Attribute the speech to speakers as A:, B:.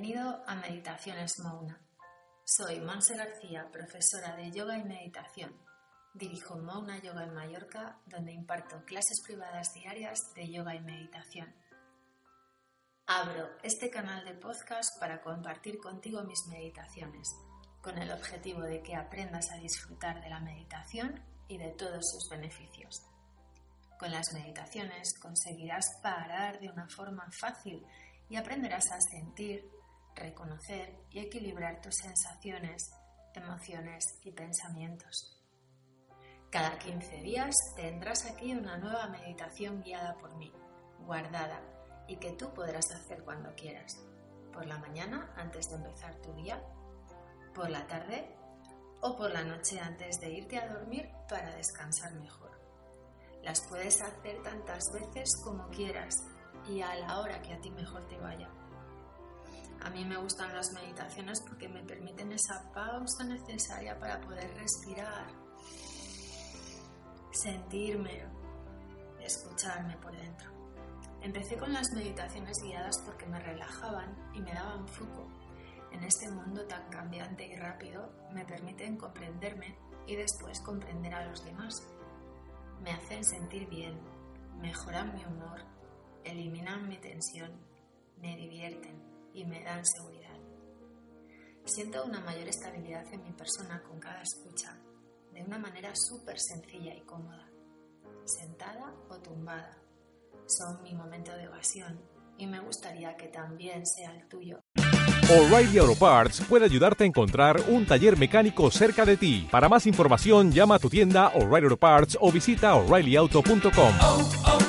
A: Bienvenido a Meditaciones Mouna. Soy Monse García, profesora de yoga y meditación. Dirijo Mouna Yoga en Mallorca, donde imparto clases privadas diarias de yoga y meditación. Abro este canal de podcast para compartir contigo mis meditaciones, con el objetivo de que aprendas a disfrutar de la meditación y de todos sus beneficios. Con las meditaciones conseguirás parar de una forma fácil y aprenderás a sentir, reconocer y equilibrar tus sensaciones, emociones y pensamientos. Cada 15 días tendrás aquí una nueva meditación guiada por mí, guardada y que tú podrás hacer cuando quieras. Por la mañana antes de empezar tu día, por la tarde o por la noche antes de irte a dormir para descansar mejor. Las puedes hacer tantas veces como quieras y a la hora que a ti mejor te vaya. Mí me gustan las meditaciones porque me permiten esa pausa necesaria para poder respirar, sentirme, escucharme por dentro. Empecé con las meditaciones guiadas porque me relajaban y me daban foco. En este mundo tan cambiante y rápido me permiten comprenderme y después comprender a los demás. Me hacen sentir bien, mejoran mi humor, eliminan mi tensión, me divierten y me dan seguridad. Siento una mayor estabilidad en mi persona con cada escucha, de una manera súper sencilla y cómoda, sentada o tumbada son mi momento de evasión y me gustaría que también sea el tuyo.
B: O'Reilly Auto Parts puede ayudarte a encontrar un taller mecánico cerca de ti. Para más información, llama a tu tienda O'Reilly Auto Parts o visita oreillyauto.com.